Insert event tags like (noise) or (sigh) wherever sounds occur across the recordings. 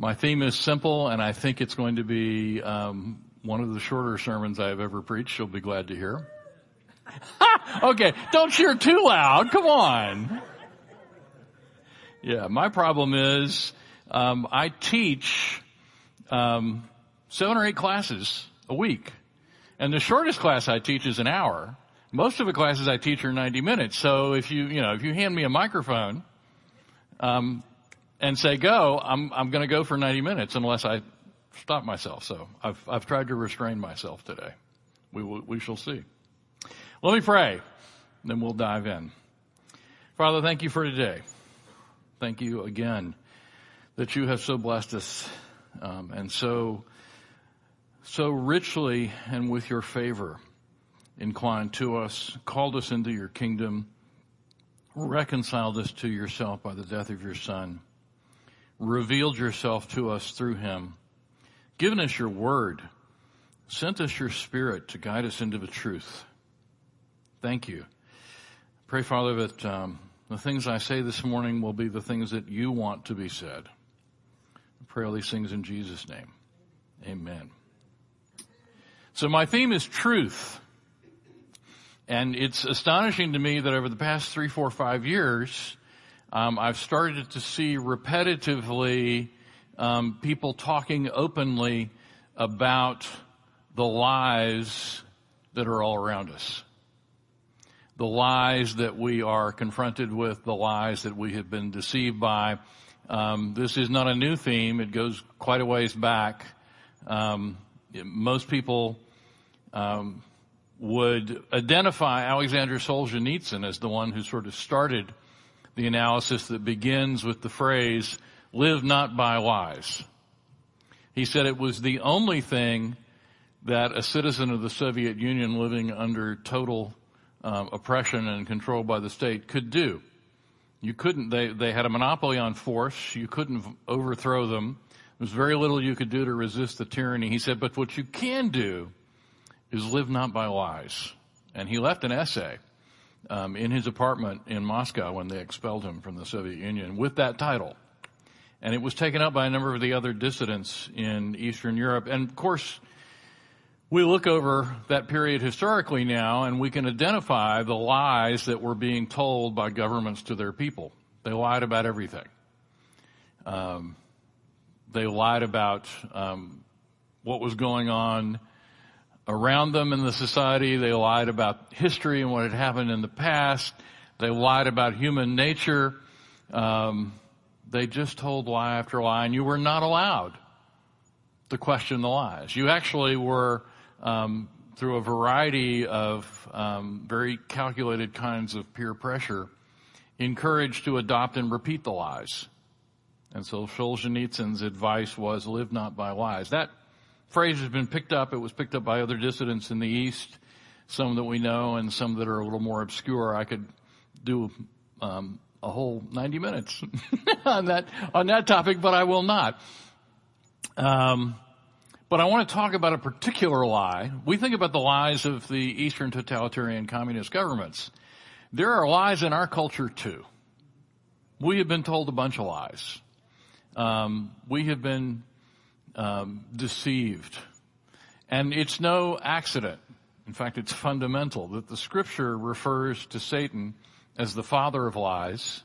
My theme is simple, and I think it's going to be um, one of the shorter sermons I've ever preached. You'll be glad to hear. (laughs) okay, don't cheer too loud. Come on. Yeah, my problem is um, I teach um, seven or eight classes a week, and the shortest class I teach is an hour. Most of the classes I teach are 90 minutes. So if you, you know, if you hand me a microphone, um, and say go, I'm, I'm going to go for 90 minutes unless I stop myself. So I've, I've tried to restrain myself today. We will, we shall see. Let me pray, then we'll dive in. Father, thank you for today. Thank you again that you have so blessed us um, and so so richly and with your favor inclined to us, called us into your kingdom, reconciled us to yourself by the death of your Son revealed yourself to us through him, given us your word, sent us your spirit to guide us into the truth. Thank you. Pray, Father, that um, the things I say this morning will be the things that you want to be said. Pray all these things in Jesus' name. Amen. So my theme is truth. And it's astonishing to me that over the past three, four, five years, um, I've started to see repetitively um, people talking openly about the lies that are all around us. The lies that we are confronted with, the lies that we have been deceived by. Um, this is not a new theme. It goes quite a ways back. Um, most people um, would identify Alexander Solzhenitsyn as the one who sort of started the analysis that begins with the phrase, live not by lies. He said it was the only thing that a citizen of the Soviet Union living under total um, oppression and control by the state could do. You couldn't, they, they had a monopoly on force. You couldn't overthrow them. There was very little you could do to resist the tyranny. He said, but what you can do is live not by lies. And he left an essay um, in his apartment in Moscow when they expelled him from the Soviet Union with that title. And it was taken up by a number of the other dissidents in Eastern Europe. And of course, we look over that period historically now and we can identify the lies that were being told by governments to their people. They lied about everything. Um, they lied about um, what was going on around them in the society. They lied about history and what had happened in the past. They lied about human nature. Um, they just told lie after lie, and you were not allowed to question the lies. You actually were, um, through a variety of um, very calculated kinds of peer pressure, encouraged to adopt and repeat the lies. And so Solzhenitsyn's advice was live not by lies. That phrase has been picked up. It was picked up by other dissidents in the East, some that we know and some that are a little more obscure. I could do um, a whole 90 minutes (laughs) on that on that topic, but I will not. Um, but I want to talk about a particular lie. We think about the lies of the Eastern totalitarian communist governments. There are lies in our culture too. We have been told a bunch of lies. Um, we have been um, deceived. And it's no accident. In fact, it's fundamental that the scripture refers to Satan as the father of lies,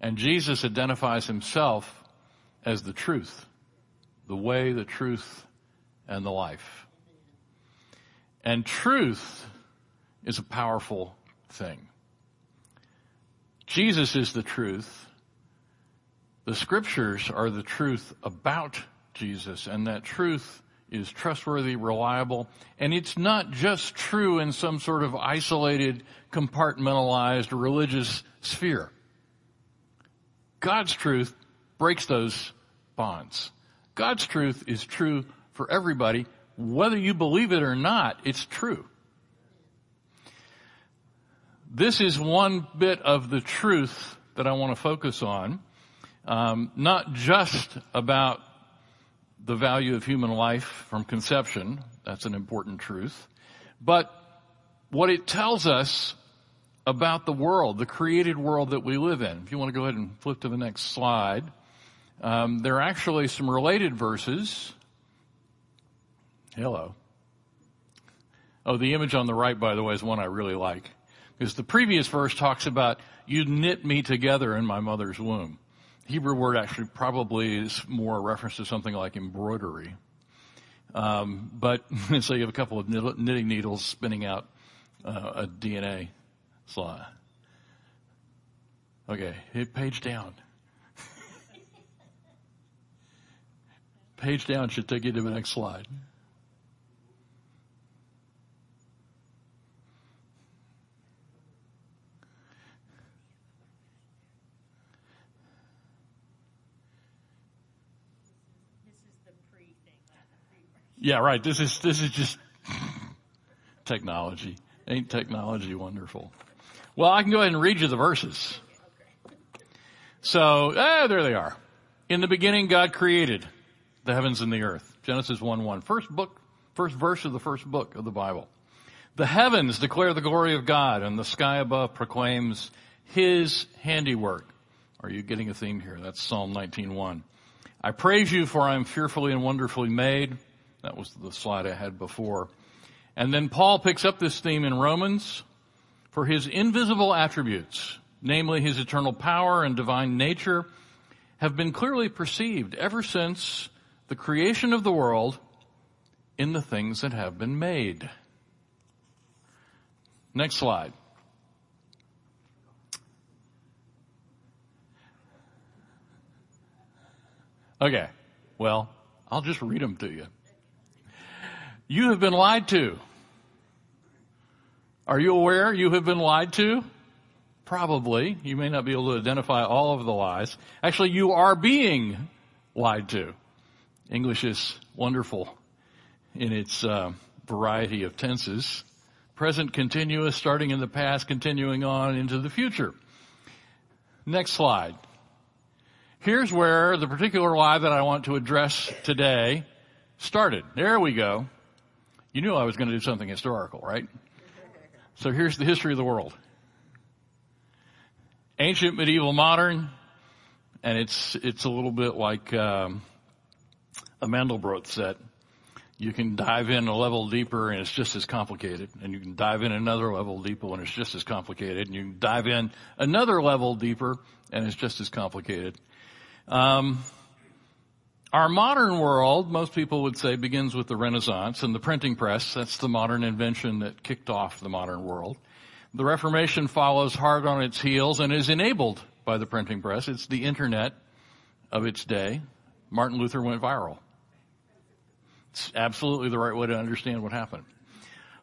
and Jesus identifies himself as the truth, the way, the truth, and the life. And truth is a powerful thing. Jesus is the truth. The scriptures are the truth about Jesus and that truth is trustworthy, reliable, and it's not just true in some sort of isolated, compartmentalized religious sphere. God's truth breaks those bonds. God's truth is true for everybody. Whether you believe it or not, it's true. This is one bit of the truth that I want to focus on. Um, not just about the value of human life from conception. That's an important truth. But what it tells us about the world, the created world that we live in. If you want to go ahead and flip to the next slide. Um, there are actually some related verses. Hello. Oh, the image on the right, by the way, is one I really like. Because the previous verse talks about, you knit me together in my mother's womb. Hebrew word actually probably is more a reference to something like embroidery. Um, but (laughs) so you have a couple of knitting needles spinning out uh, a DNA slide. Okay, hit page down. (laughs) page down should take you to the next slide. Yeah, right. This is, this is just (laughs) technology. Ain't technology wonderful? Well, I can go ahead and read you the verses. So, eh, there they are. In the beginning, God created the heavens and the earth. Genesis 1 1. First book, first verse of the first book of the Bible. The heavens declare the glory of God and the sky above proclaims his handiwork. Are you getting a theme here? That's Psalm 19.1. I praise you for I am fearfully and wonderfully made. That was the slide I had before. And then Paul picks up this theme in Romans for his invisible attributes, namely his eternal power and divine nature, have been clearly perceived ever since the creation of the world in the things that have been made. Next slide. Okay. Well, I'll just read them to you. You have been lied to. Are you aware you have been lied to? Probably. You may not be able to identify all of the lies. Actually, you are being lied to. English is wonderful in its uh, variety of tenses. Present continuous, starting in the past, continuing on into the future. Next slide. Here's where the particular lie that I want to address today started. There we go. You knew I was going to do something historical, right? So here's the history of the world. Ancient, medieval, modern, and it's, it's a little bit like, um, a Mandelbrot set. You can dive in a level deeper and it's just as complicated. And you can dive in another level deeper and it's just as complicated. And you can dive in another level deeper and it's just as complicated. Um, our modern world, most people would say, begins with the Renaissance and the printing press. That's the modern invention that kicked off the modern world. The Reformation follows hard on its heels and is enabled by the printing press. It's the internet of its day. Martin Luther went viral. It's absolutely the right way to understand what happened.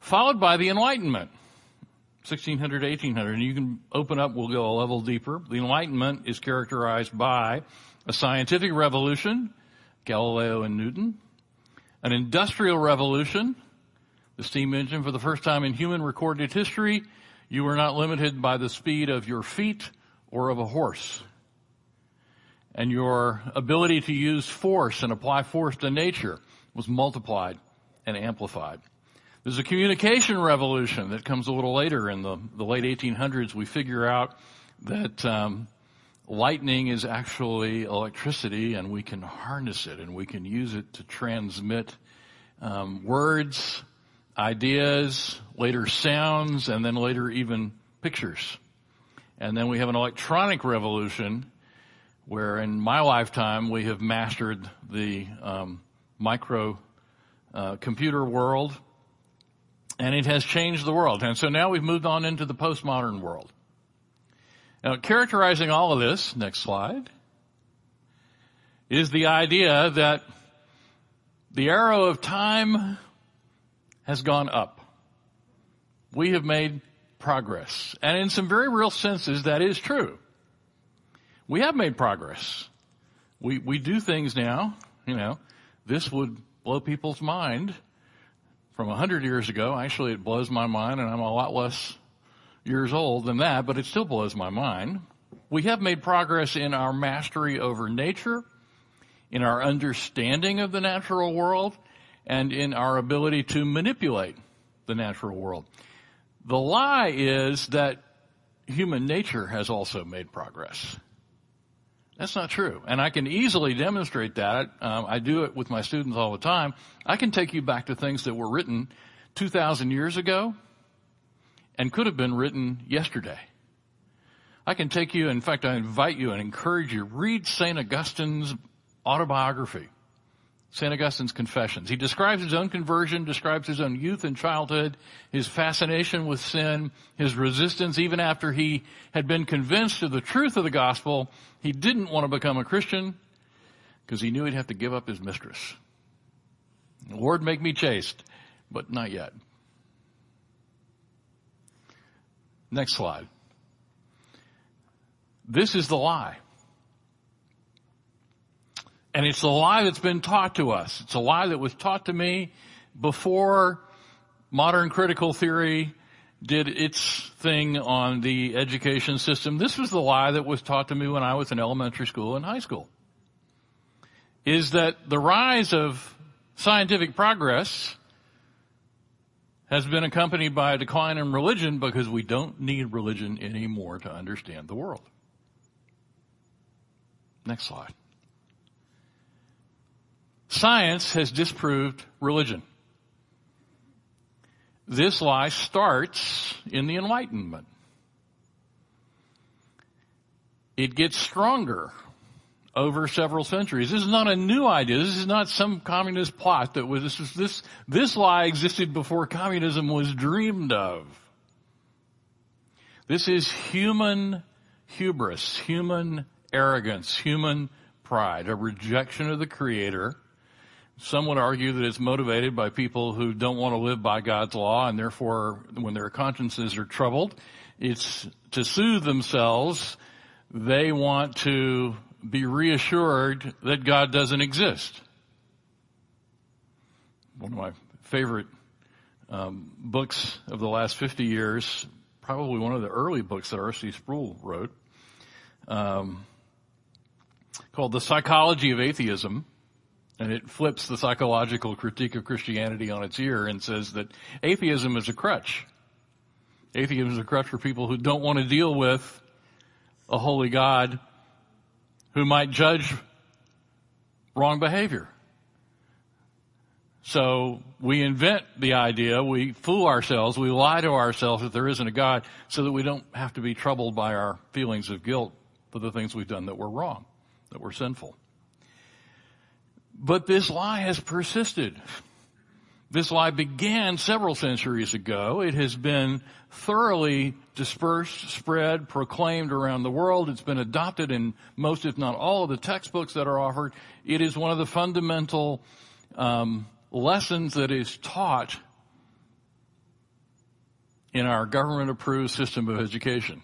Followed by the Enlightenment. 1600 1800 and you can open up we'll go a level deeper the enlightenment is characterized by a scientific revolution Galileo and Newton. An industrial revolution, the steam engine for the first time in human recorded history, you were not limited by the speed of your feet or of a horse. And your ability to use force and apply force to nature was multiplied and amplified. There's a communication revolution that comes a little later in the, the late 1800s. We figure out that um, lightning is actually electricity and we can harness it and we can use it to transmit um, words, ideas, later sounds, and then later even pictures. And then we have an electronic revolution where in my lifetime we have mastered the um, micro uh, computer world and it has changed the world. And so now we've moved on into the postmodern world. Now, characterizing all of this, next slide, is the idea that the arrow of time has gone up. We have made progress. And in some very real senses, that is true. We have made progress. We, we do things now, you know, this would blow people's mind from a hundred years ago. Actually, it blows my mind and I'm a lot less years old than that, but it still blows my mind. We have made progress in our mastery over nature, in our understanding of the natural world, and in our ability to manipulate the natural world. The lie is that human nature has also made progress. That's not true. And I can easily demonstrate that. Um, I do it with my students all the time. I can take you back to things that were written 2,000 years ago and could have been written yesterday. I can take you, in fact, I invite you and encourage you, read St. Augustine's autobiography. St. Augustine's Confessions. He describes his own conversion, describes his own youth and childhood, his fascination with sin, his resistance even after he had been convinced of the truth of the gospel. He didn't want to become a Christian because he knew he'd have to give up his mistress. Lord, make me chaste, but not yet. Next slide. This is the lie. And it's the lie that's been taught to us. It's a lie that was taught to me before modern critical theory did its thing on the education system. This was the lie that was taught to me when I was in elementary school and high school. Is that the rise of scientific progress has been accompanied by a decline in religion because we don't need religion anymore to understand the world. Next slide. Science has disproved religion. This lie starts in the Enlightenment. It gets stronger over several centuries. This is not a new idea. This is not some communist plot that was, this, this, this lie existed before communism was dreamed of. This is human hubris, human arrogance, human pride, a rejection of the creator some would argue that it's motivated by people who don't want to live by God's law and therefore when their consciences are troubled, it's to soothe themselves. They want to be reassured that God doesn't exist. One of my favorite um, books of the last 50 years, probably one of the early books that R.C. Sproul wrote, um, called The Psychology of Atheism and it flips the psychological critique of Christianity on its ear and says that atheism is a crutch. Atheism is a crutch for people who don't want to deal with a holy God who might judge wrong behavior. So we invent the idea, we fool ourselves, we lie to ourselves that there isn't a God so that we don't have to be troubled by our feelings of guilt for the things we've done that were wrong, that were sinful. But this lie has persisted. This lie began several centuries ago. It has been thoroughly dispersed, spread, proclaimed around the world. It's been adopted in most, if not all, of the textbooks that are offered. It is one of the fundamental um, lessons that is taught in our government-approved system of education.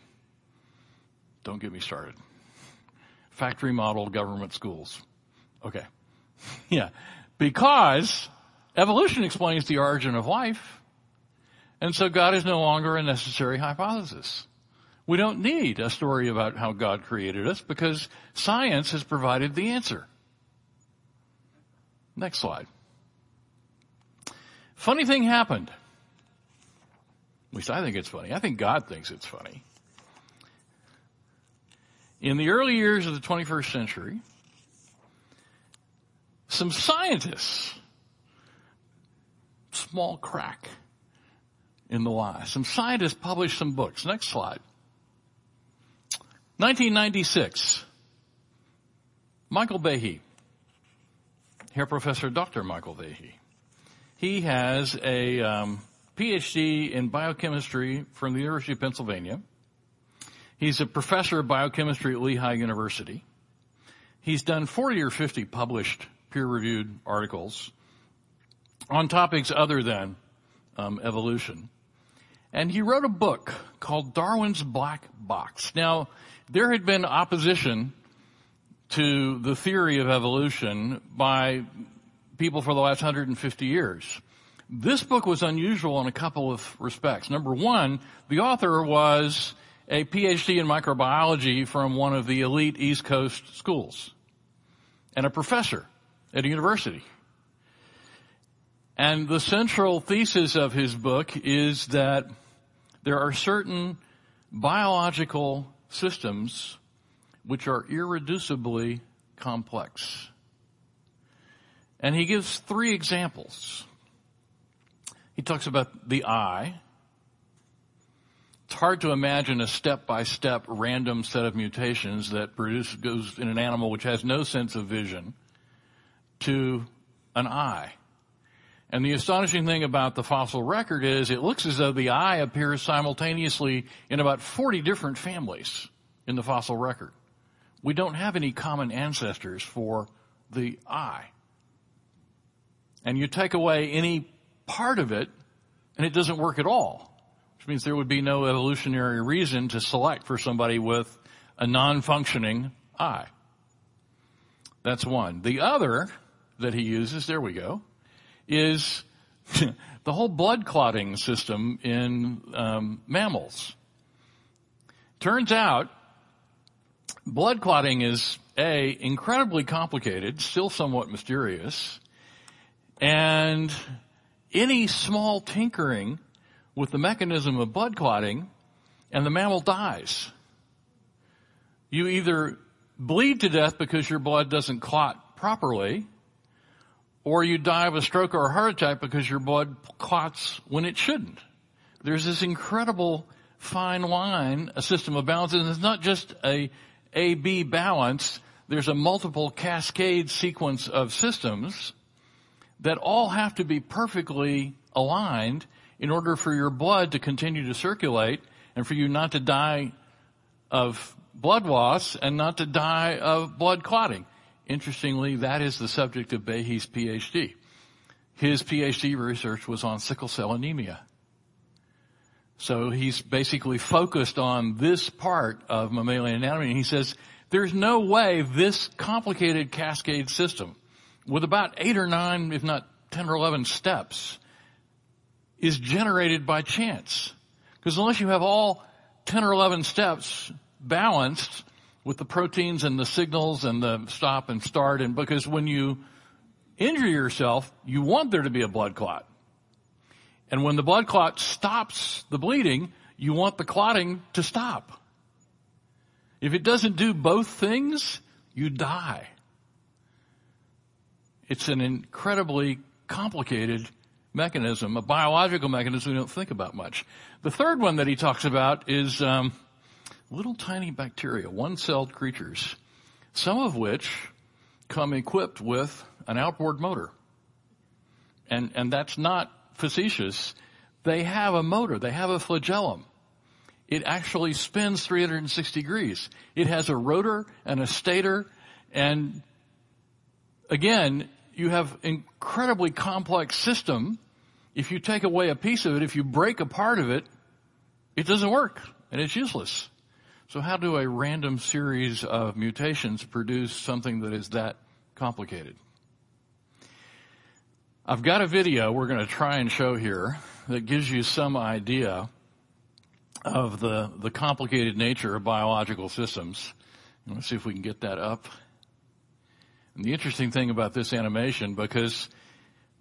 Don't get me started. Factory model government schools. Okay. (laughs) yeah. Because evolution explains the origin of life. And so God is no longer a necessary hypothesis. We don't need a story about how God created us because science has provided the answer. Next slide. Funny thing happened. At least I think it's funny. I think God thinks it's funny. In the early years of the 21st century, some scientists, small crack in the lie. Some scientists published some books. Next slide. 1996. Michael Behe, Herr Professor Dr. Michael Behe. He has a um, PhD in biochemistry from the University of Pennsylvania. He's a professor of biochemistry at Lehigh University. He's done 40 or 50 published peer-reviewed articles on topics other than um, evolution. And he wrote a book called Darwin's Black Box. Now, there had been opposition to the theory of evolution by people for the last 150 years. This book was unusual in a couple of respects. Number one, the author was a PhD in microbiology from one of the elite East Coast schools and a professor at a university. And the central thesis of his book is that there are certain biological systems which are irreducibly complex. And he gives three examples. He talks about the eye. It's hard to imagine a step-by-step random set of mutations that produce, goes in an animal which has no sense of vision to an eye. And the astonishing thing about the fossil record is it looks as though the eye appears simultaneously in about 40 different families in the fossil record. We don't have any common ancestors for the eye. And you take away any part of it and it doesn't work at all, which means there would be no evolutionary reason to select for somebody with a non-functioning eye. That's one. The other that he uses, there we go, is (laughs) the whole blood clotting system in um, mammals. Turns out, blood clotting is a incredibly complicated, still somewhat mysterious, and any small tinkering with the mechanism of blood clotting and the mammal dies. You either bleed to death because your blood doesn't clot properly, or you die of a stroke or a heart attack because your blood clots when it shouldn't. There's this incredible fine line, a system of balance, and it's not just a A-B balance, there's a multiple cascade sequence of systems that all have to be perfectly aligned in order for your blood to continue to circulate and for you not to die of blood loss and not to die of blood clotting. Interestingly, that is the subject of Behe's PhD. His PhD research was on sickle cell anemia. So he's basically focused on this part of mammalian anatomy and he says, there's no way this complicated cascade system with about eight or nine, if not 10 or 11 steps is generated by chance. Because unless you have all 10 or 11 steps balanced, with the proteins and the signals and the stop and start and because when you injure yourself, you want there to be a blood clot. And when the blood clot stops the bleeding, you want the clotting to stop. If it doesn't do both things, you die. It's an incredibly complicated mechanism, a biological mechanism we don't think about much. The third one that he talks about is um, little tiny bacteria, one-celled creatures, some of which come equipped with an outboard motor. And, and that's not facetious. They have a motor. They have a flagellum. It actually spins 360 degrees. It has a rotor and a stator and again, you have incredibly complex system. If you take away a piece of it, if you break a part of it, it doesn't work and it's useless. So how do a random series of mutations produce something that is that complicated? I've got a video we're going to try and show here that gives you some idea of the, the complicated nature of biological systems. Let's see if we can get that up. And the interesting thing about this animation, because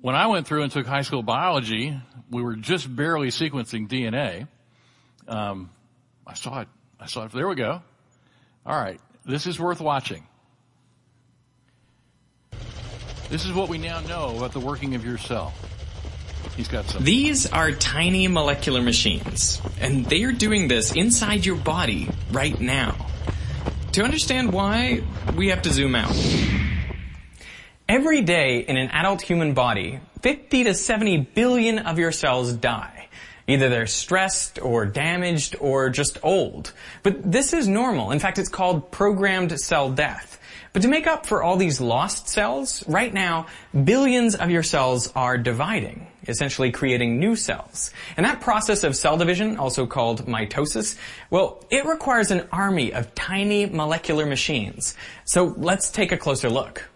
when I went through and took high school biology, we were just barely sequencing DNA. Um, I saw it I saw it. There we go. All right. This is worth watching. This is what we now know about the working of your cell. He's got some. These are tiny molecular machines, and they are doing this inside your body right now. To understand why, we have to zoom out. Every day in an adult human body, 50 to 70 billion of your cells die. Either they're stressed or damaged or just old. But this is normal. In fact, it's called programmed cell death. But to make up for all these lost cells, right now, billions of your cells are dividing, essentially creating new cells. And that process of cell division, also called mitosis, well, it requires an army of tiny molecular machines. So let's take a closer look.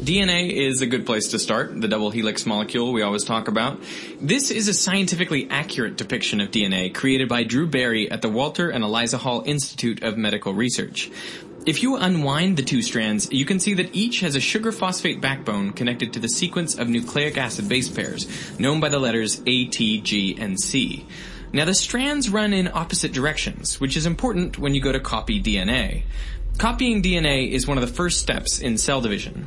DNA is a good place to start, the double helix molecule we always talk about. This is a scientifically accurate depiction of DNA created by Drew Berry at the Walter and Eliza Hall Institute of Medical Research. If you unwind the two strands, you can see that each has a sugar phosphate backbone connected to the sequence of nucleic acid base pairs, known by the letters A, T, G, and C. Now the strands run in opposite directions, which is important when you go to copy DNA. Copying DNA is one of the first steps in cell division.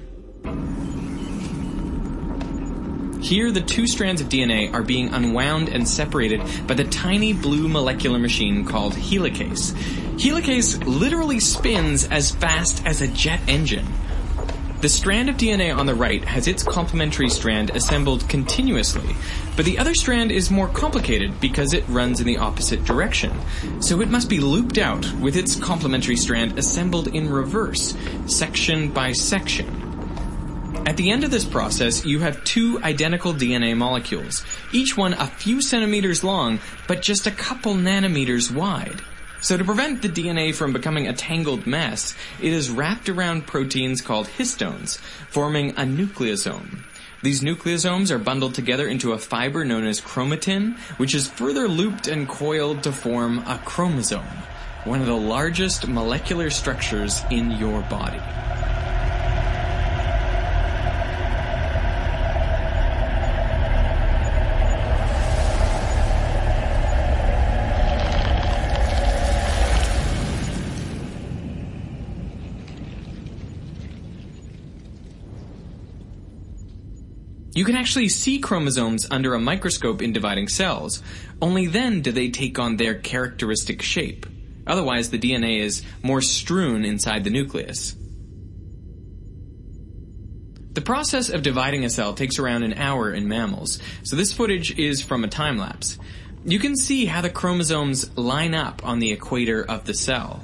Here, the two strands of DNA are being unwound and separated by the tiny blue molecular machine called helicase. Helicase literally spins as fast as a jet engine. The strand of DNA on the right has its complementary strand assembled continuously, but the other strand is more complicated because it runs in the opposite direction. So it must be looped out with its complementary strand assembled in reverse, section by section. At the end of this process, you have two identical DNA molecules, each one a few centimeters long, but just a couple nanometers wide. So to prevent the DNA from becoming a tangled mess, it is wrapped around proteins called histones, forming a nucleosome. These nucleosomes are bundled together into a fiber known as chromatin, which is further looped and coiled to form a chromosome, one of the largest molecular structures in your body. You can actually see chromosomes under a microscope in dividing cells. Only then do they take on their characteristic shape. Otherwise, the DNA is more strewn inside the nucleus. The process of dividing a cell takes around an hour in mammals, so this footage is from a time lapse. You can see how the chromosomes line up on the equator of the cell.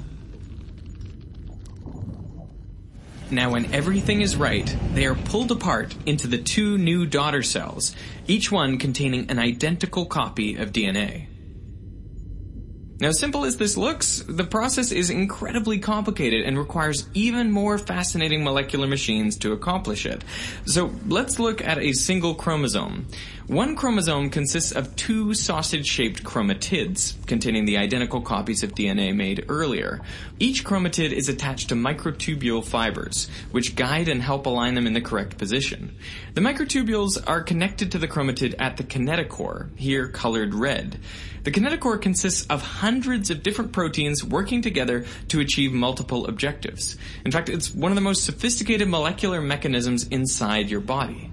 Now, when everything is right, they are pulled apart into the two new daughter cells, each one containing an identical copy of DNA. Now, simple as this looks, the process is incredibly complicated and requires even more fascinating molecular machines to accomplish it. So, let's look at a single chromosome. One chromosome consists of two sausage-shaped chromatids, containing the identical copies of DNA made earlier. Each chromatid is attached to microtubule fibers, which guide and help align them in the correct position. The microtubules are connected to the chromatid at the kinetochore, here colored red. The kinetochore consists of hundreds of different proteins working together to achieve multiple objectives. In fact, it's one of the most sophisticated molecular mechanisms inside your body.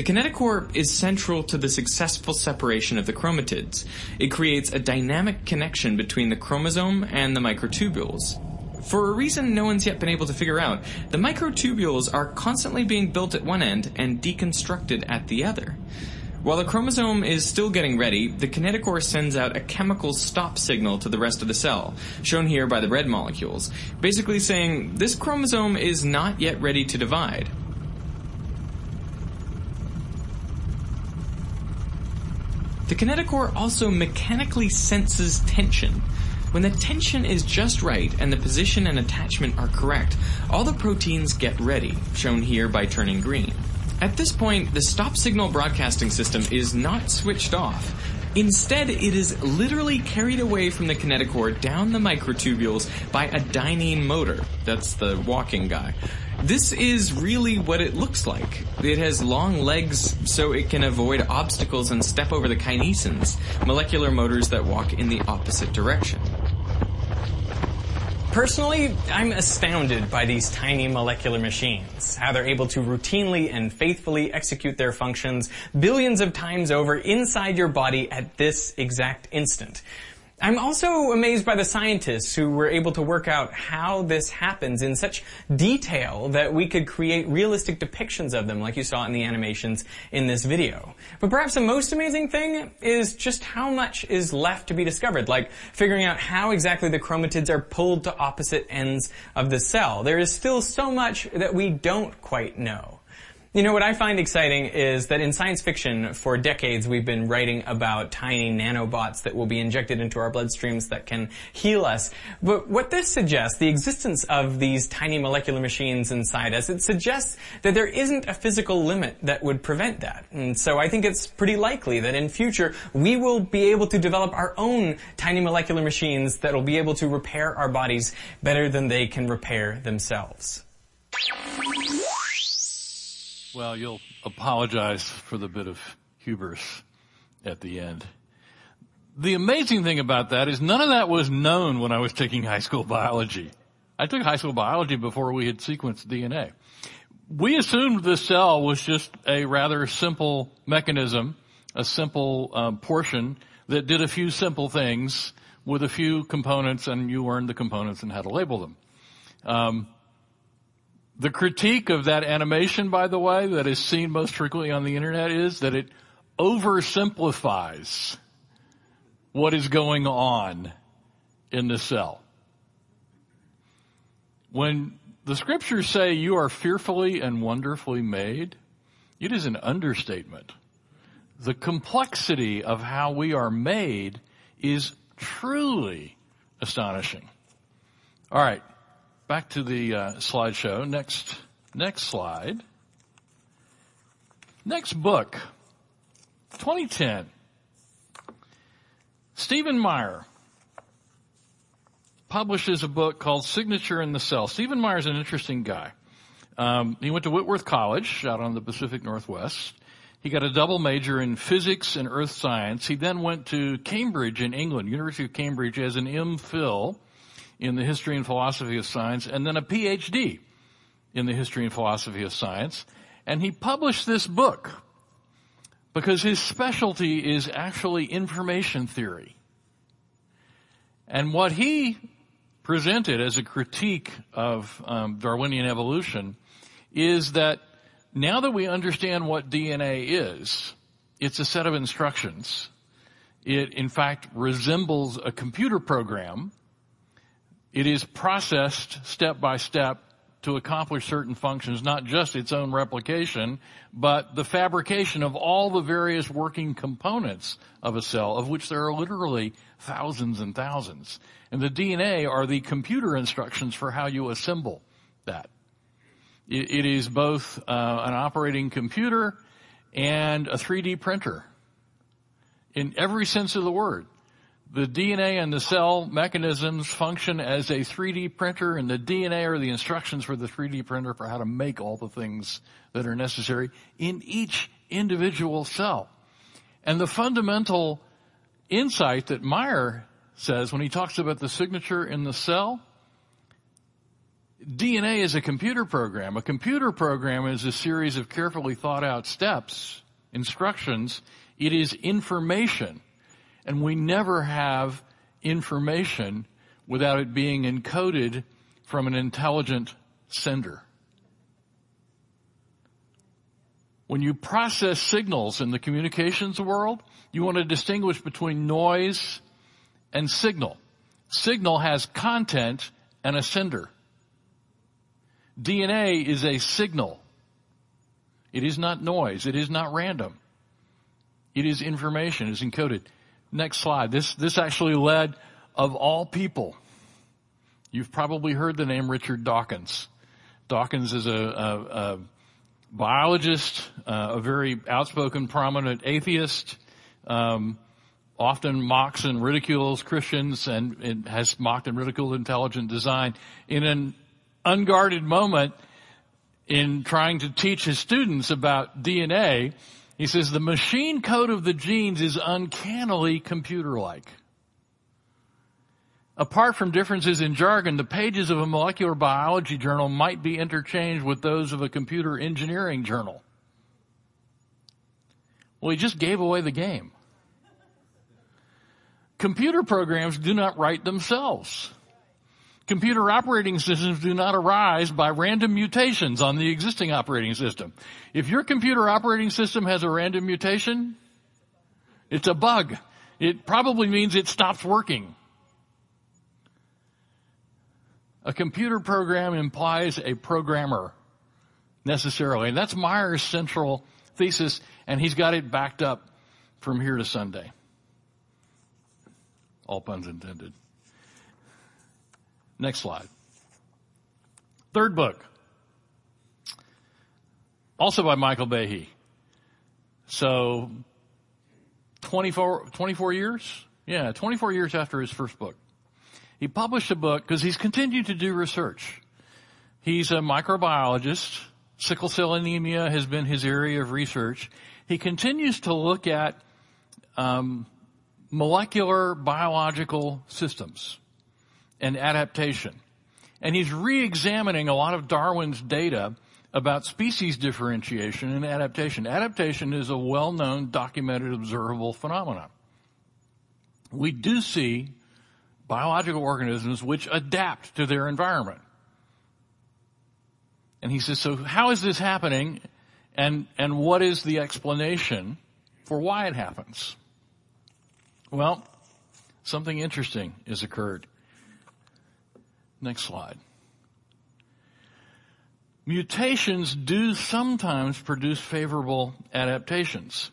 The kinetochore is central to the successful separation of the chromatids. It creates a dynamic connection between the chromosome and the microtubules. For a reason no one's yet been able to figure out, the microtubules are constantly being built at one end and deconstructed at the other. While the chromosome is still getting ready, the kinetochore sends out a chemical stop signal to the rest of the cell, shown here by the red molecules, basically saying this chromosome is not yet ready to divide. The kinetochore also mechanically senses tension. When the tension is just right and the position and attachment are correct, all the proteins get ready, shown here by turning green. At this point, the stop signal broadcasting system is not switched off. Instead, it is literally carried away from the kinetochore down the microtubules by a dynein motor. That's the walking guy. This is really what it looks like. It has long legs so it can avoid obstacles and step over the kinesins, molecular motors that walk in the opposite direction. Personally, I'm astounded by these tiny molecular machines, how they're able to routinely and faithfully execute their functions billions of times over inside your body at this exact instant. I'm also amazed by the scientists who were able to work out how this happens in such detail that we could create realistic depictions of them like you saw in the animations in this video. But perhaps the most amazing thing is just how much is left to be discovered, like figuring out how exactly the chromatids are pulled to opposite ends of the cell. There is still so much that we don't quite know. You know, what I find exciting is that in science fiction, for decades, we've been writing about tiny nanobots that will be injected into our bloodstreams that can heal us. But what this suggests, the existence of these tiny molecular machines inside us, it suggests that there isn't a physical limit that would prevent that. And so I think it's pretty likely that in future, we will be able to develop our own tiny molecular machines that will be able to repair our bodies better than they can repair themselves. Well, you'll apologize for the bit of hubris at the end. The amazing thing about that is none of that was known when I was taking high school biology. I took high school biology before we had sequenced DNA. We assumed the cell was just a rather simple mechanism, a simple um, portion that did a few simple things with a few components and you learned the components and how to label them. Um, the critique of that animation, by the way, that is seen most frequently on the internet is that it oversimplifies what is going on in the cell. When the scriptures say you are fearfully and wonderfully made, it is an understatement. The complexity of how we are made is truly astonishing. All right, back to the uh, slideshow. Next, next slide. Next book, 2010. Stephen Meyer publishes a book called Signature in the Cell. Stephen Meyer is an interesting guy. Um, he went to Whitworth College out on the Pacific Northwest. He got a double major in physics and earth science. He then went to Cambridge in England, University of Cambridge, as an MPhil in the history and philosophy of science, and then a PhD in the history and philosophy of science. And he published this book because his specialty is actually information theory. And what he presented as a critique of um, Darwinian evolution is that now that we understand what DNA is, it's a set of instructions. It, in fact, resembles a computer program. It is processed step by step to accomplish certain functions, not just its own replication, but the fabrication of all the various working components of a cell, of which there are literally thousands and thousands. And the DNA are the computer instructions for how you assemble that it is both uh, an operating computer and a 3D printer in every sense of the word. The DNA and the cell mechanisms function as a 3D printer and the DNA are the instructions for the 3D printer for how to make all the things that are necessary in each individual cell. And the fundamental insight that Meyer says when he talks about the signature in the cell DNA is a computer program. A computer program is a series of carefully thought out steps, instructions. It is information. And we never have information without it being encoded from an intelligent sender. When you process signals in the communications world, you want to distinguish between noise and signal. Signal has content and a sender. DNA is a signal. It is not noise. It is not random. It is information. It is encoded. Next slide. This, this actually led of all people. You've probably heard the name Richard Dawkins. Dawkins is a, a, a biologist, uh, a very outspoken, prominent atheist, um, often mocks and ridicules Christians and, and, has mocked and ridiculed intelligent design in an unguarded moment in trying to teach his students about DNA, he says the machine code of the genes is uncannily computer-like. Apart from differences in jargon, the pages of a molecular biology journal might be interchanged with those of a computer engineering journal. Well, he just gave away the game. Computer programs do not write themselves. Computer operating systems do not arise by random mutations on the existing operating system. If your computer operating system has a random mutation, it's a bug. It probably means it stops working. A computer program implies a programmer necessarily. And that's Meyer's central thesis, and he's got it backed up from here to Sunday. All puns intended. Next slide. Third book. Also by Michael Behe. So, 24, 24 years? Yeah, 24 years after his first book. He published a book because he's continued to do research. He's a microbiologist. Sickle cell anemia has been his area of research. He continues to look at um, molecular biological systems and adaptation. And he's re-examining a lot of Darwin's data about species differentiation and adaptation. Adaptation is a well-known, documented, observable phenomenon. We do see biological organisms which adapt to their environment. And he says, so how is this happening? And, and what is the explanation for why it happens? Well, something interesting has occurred. Next slide. Mutations do sometimes produce favorable adaptations.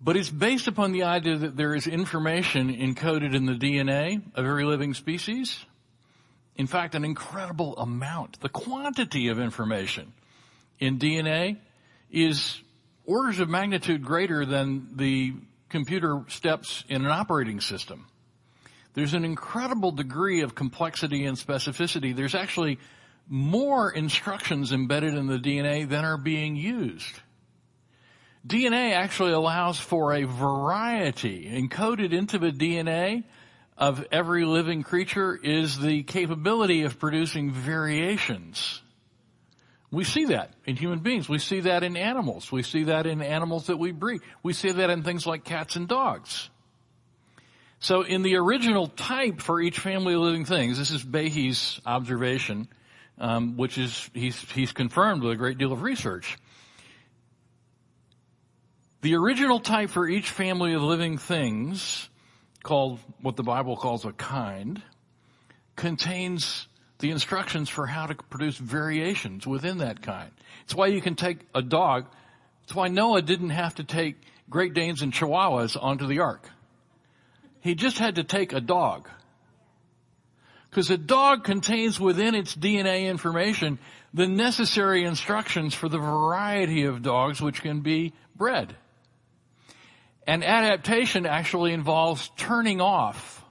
But it's based upon the idea that there is information encoded in the DNA of every living species. In fact, an incredible amount. The quantity of information in DNA is orders of magnitude greater than the computer steps in an operating system. There's an incredible degree of complexity and specificity. There's actually more instructions embedded in the DNA than are being used. DNA actually allows for a variety. Encoded into the DNA of every living creature is the capability of producing variations. We see that in human beings. We see that in animals. We see that in animals that we breed. We see that in things like cats and dogs. So in the original type for each family of living things, this is Behe's observation, um, which is he's he's confirmed with a great deal of research. The original type for each family of living things, called what the Bible calls a kind, contains the instructions for how to produce variations within that kind. It's why you can take a dog. It's why Noah didn't have to take Great Danes and Chihuahuas onto the ark. He just had to take a dog. Because a dog contains within its DNA information the necessary instructions for the variety of dogs which can be bred. And adaptation actually involves turning off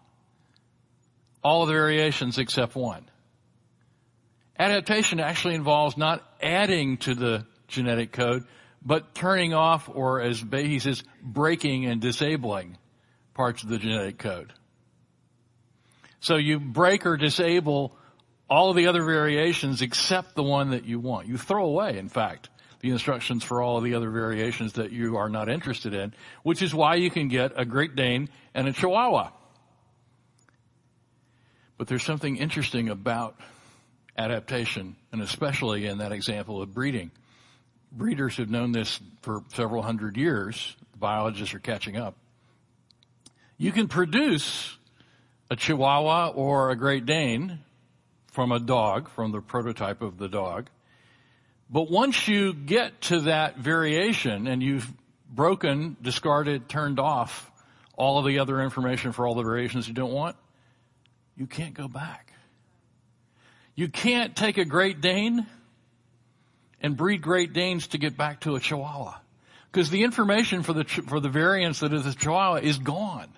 all the variations except one. Adaptation actually involves not adding to the genetic code, but turning off, or as Behe says, breaking and disabling parts of the genetic code. So you break or disable all of the other variations except the one that you want. You throw away, in fact, the instructions for all of the other variations that you are not interested in, which is why you can get a Great Dane and a Chihuahua. But there's something interesting about adaptation, and especially in that example of breeding. Breeders have known this for several hundred years. Biologists are catching up. You can produce a Chihuahua or a Great Dane from a dog, from the prototype of the dog. But once you get to that variation and you've broken, discarded, turned off all of the other information for all the variations you don't want, you can't go back. You can't take a Great Dane and breed Great Danes to get back to a Chihuahua. Because the information for the, for the variance that is a Chihuahua is gone.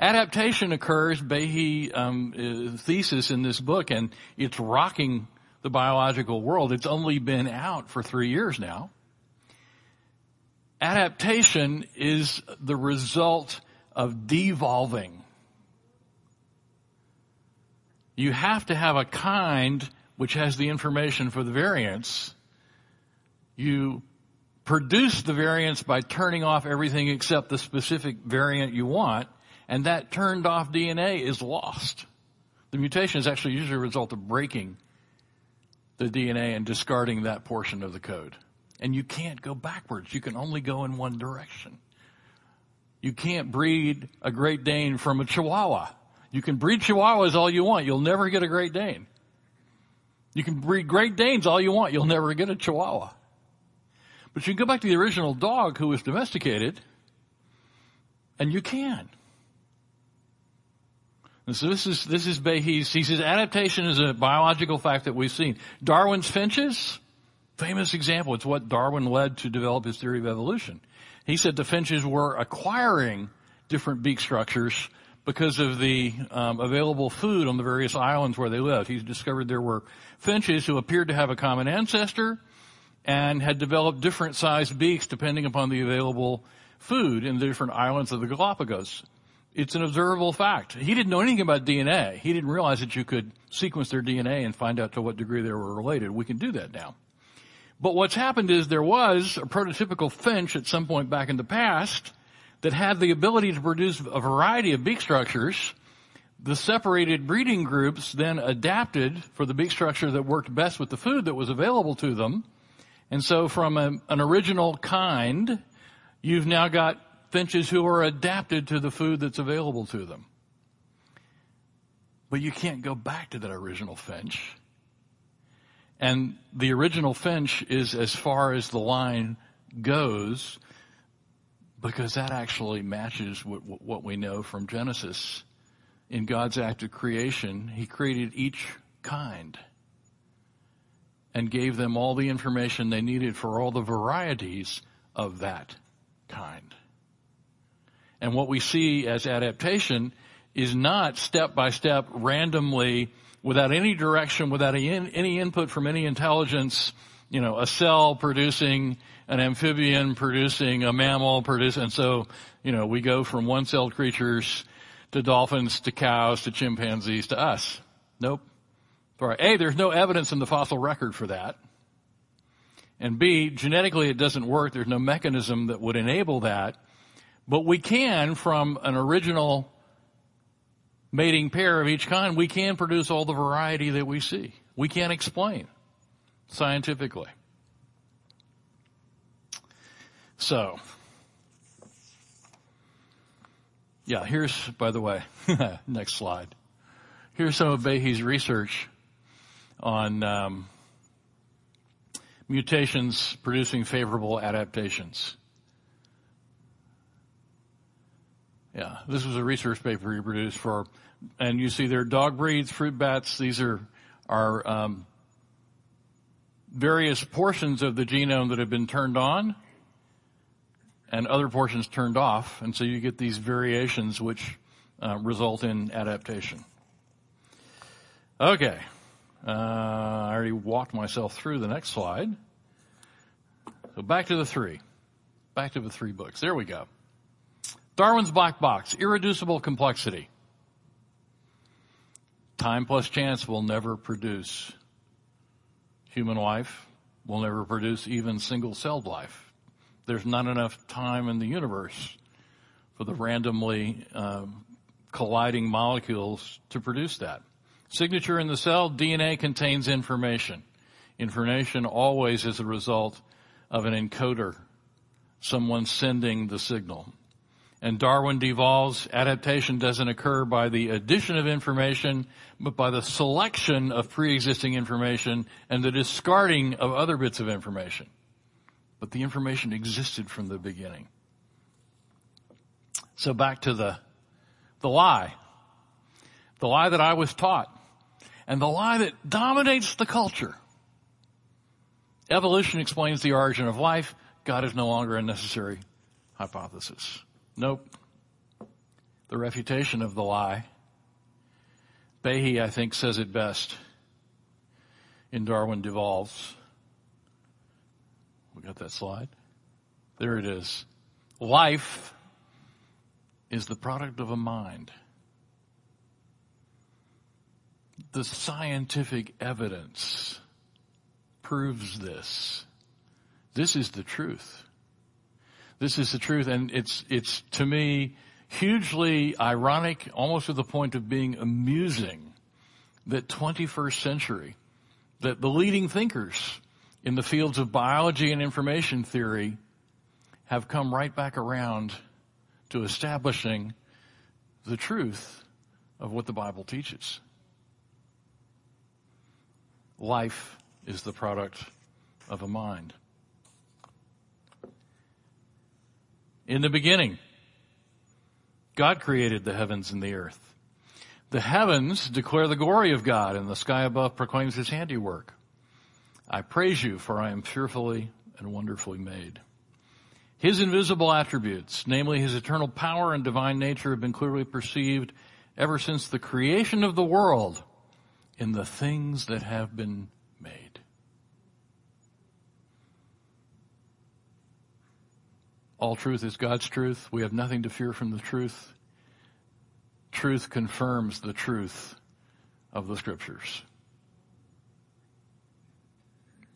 Adaptation occurs, Behe um, thesis in this book, and it's rocking the biological world. It's only been out for three years now. Adaptation is the result of devolving. You have to have a kind which has the information for the variance. You produce the variance by turning off everything except the specific variant you want and that turned off DNA is lost. The mutation is actually usually a result of breaking the DNA and discarding that portion of the code. And you can't go backwards. You can only go in one direction. You can't breed a Great Dane from a Chihuahua. You can breed Chihuahuas all you want. You'll never get a Great Dane. You can breed Great Danes all you want. You'll never get a Chihuahua. But you can go back to the original dog who was domesticated, and you can. And so this is, this is, he says adaptation is a biological fact that we've seen. Darwin's finches, famous example. It's what Darwin led to develop his theory of evolution. He said the finches were acquiring different beak structures because of the um, available food on the various islands where they lived. He discovered there were finches who appeared to have a common ancestor and had developed different sized beaks depending upon the available food in the different islands of the Galapagos It's an observable fact. He didn't know anything about DNA. He didn't realize that you could sequence their DNA and find out to what degree they were related. We can do that now. But what's happened is there was a prototypical finch at some point back in the past that had the ability to produce a variety of beak structures. The separated breeding groups then adapted for the beak structure that worked best with the food that was available to them. And so from a, an original kind, you've now got finches who are adapted to the food that's available to them. But you can't go back to that original finch. And the original finch is as far as the line goes because that actually matches what, what we know from Genesis. In God's act of creation, He created each kind and gave them all the information they needed for all the varieties of that kind. And what we see as adaptation is not step by step, randomly, without any direction, without any input from any intelligence, you know, a cell producing an amphibian producing a mammal producing, and so, you know, we go from one-celled creatures to dolphins to cows to chimpanzees to us. Nope. For A, there's no evidence in the fossil record for that. And B, genetically it doesn't work. There's no mechanism that would enable that. But we can, from an original mating pair of each kind, we can produce all the variety that we see. We can't explain scientifically. So, yeah, here's, by the way, (laughs) next slide. Here's some of Behe's research on um, mutations producing favorable adaptations. Yeah, this was a research paper he produced for, and you see there dog breeds, fruit bats. These are are um, various portions of the genome that have been turned on, and other portions turned off, and so you get these variations which uh, result in adaptation. Okay, uh, I already walked myself through the next slide. So back to the three. Back to the three books. There we go. Darwin's Black Box, Irreducible Complexity. Time plus chance will never produce human life, will never produce even single-celled life. There's not enough time in the universe for the randomly um, colliding molecules to produce that. Signature in the cell, DNA contains information. Information always is a result of an encoder, someone sending the signal and Darwin devolves, adaptation doesn't occur by the addition of information, but by the selection of pre-existing information and the discarding of other bits of information. But the information existed from the beginning. So back to the, the lie. The lie that I was taught. And the lie that dominates the culture. Evolution explains the origin of life. God is no longer a necessary hypothesis. Nope. The refutation of the lie. Behe, I think, says it best in Darwin Devolves. We got that slide? There it is. Life is the product of a mind. The scientific evidence proves this. This is the truth. This is the truth, and it's, it's to me hugely ironic, almost to the point of being amusing, that 21st century, that the leading thinkers in the fields of biology and information theory have come right back around to establishing the truth of what the Bible teaches. Life is the product of a mind. In the beginning, God created the heavens and the earth. The heavens declare the glory of God and the sky above proclaims his handiwork. I praise you for I am fearfully and wonderfully made. His invisible attributes, namely his eternal power and divine nature have been clearly perceived ever since the creation of the world in the things that have been made. All truth is God's truth. We have nothing to fear from the truth. truth confirms the truth of the scriptures.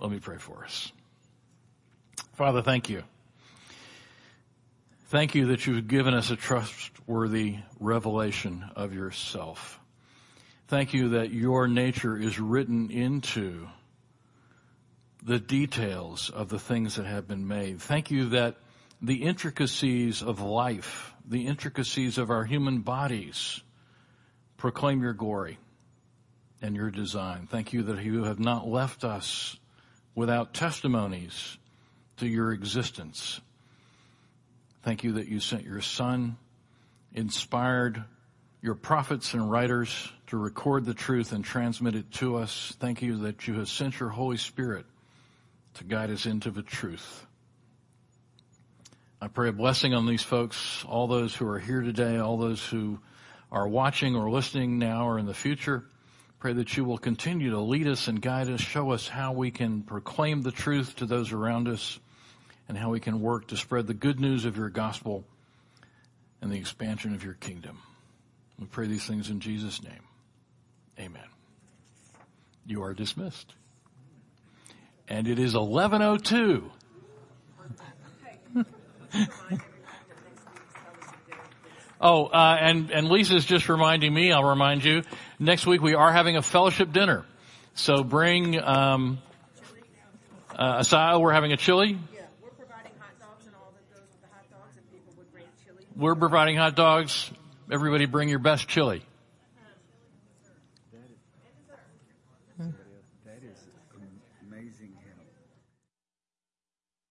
Let me pray for us. Father, thank you. Thank you that you've given us a trustworthy revelation of yourself. Thank you that your nature is written into the details of the things that have been made. Thank you that the intricacies of life, the intricacies of our human bodies proclaim your glory and your design. Thank you that you have not left us without testimonies to your existence. Thank you that you sent your son, inspired your prophets and writers to record the truth and transmit it to us. Thank you that you have sent your Holy Spirit to guide us into the truth. I pray a blessing on these folks, all those who are here today, all those who are watching or listening now or in the future. Pray that you will continue to lead us and guide us, show us how we can proclaim the truth to those around us and how we can work to spread the good news of your gospel and the expansion of your kingdom. We pray these things in Jesus' name. Amen. You are dismissed. And it is 1102. Oh, uh, and and Lisa's just reminding me. I'll remind you. Next week we are having a fellowship dinner, so bring um, uh. We're having a chili. Yeah, we're providing hot dogs and all that goes with the hot dogs, and people would bring chili. We're providing hot dogs. Everybody, bring your best chili.